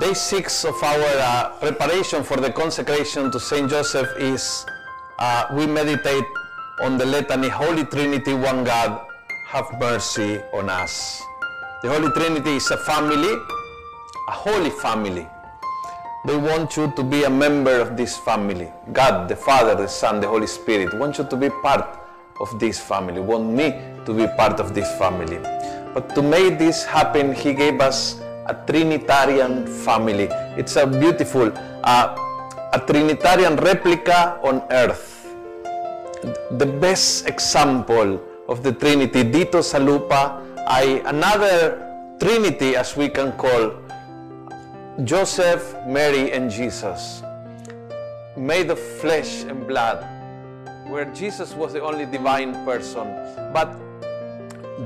Day six of our uh, preparation for the consecration to Saint Joseph is uh, we meditate on the litany Holy Trinity, one God, have mercy on us. The Holy Trinity is a family, a holy family. They want you to be a member of this family. God, the Father, the Son, the Holy Spirit want you to be part of this family, want me to be part of this family. But to make this happen, He gave us a Trinitarian family. It's a beautiful, uh, a Trinitarian replica on earth. The best example of the Trinity dito sa lupa ay another Trinity as we can call Joseph, Mary, and Jesus. Made of flesh and blood, where Jesus was the only divine person. But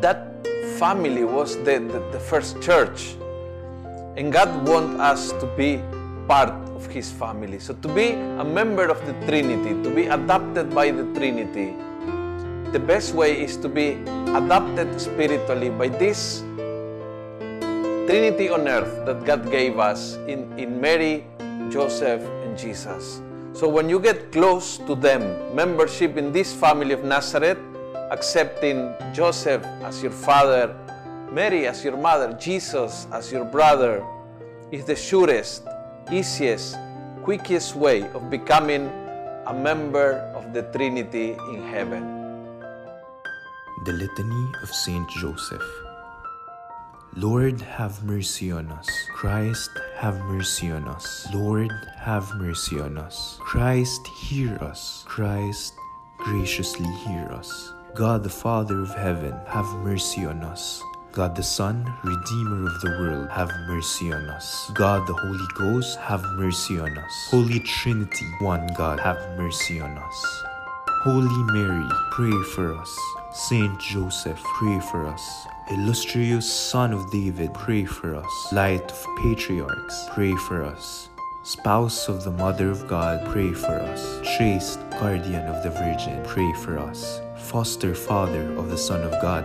that family was the, the, the first church. And God wants us to be part of His family. So to be a member of the Trinity, to be adopted by the Trinity, the best way is to be adopted spiritually by this Trinity on earth that God gave us in, in Mary, Joseph, and Jesus. So when you get close to them, membership in this family of Nazareth, accepting Joseph as your father, Mary as your mother, Jesus as your brother, is the surest, easiest, quickest way of becoming a member of the Trinity in heaven. The Litany of Saint Joseph. Lord, have mercy on us. Christ, have mercy on us. Lord, have mercy on us. Christ, hear us. Christ, graciously hear us. God the Father of heaven, have mercy on us. God the Son, Redeemer of the world, have mercy on us. God the Holy Ghost, have mercy on us. Holy Trinity, one God, have mercy on us. Holy Mary, pray for us. Saint Joseph, pray for us. Illustrious Son of David, pray for us. Light of Patriarchs, pray for us. Spouse of the Mother of God, pray for us. Chaste Guardian of the Virgin, pray for us. Foster Father of the Son of God,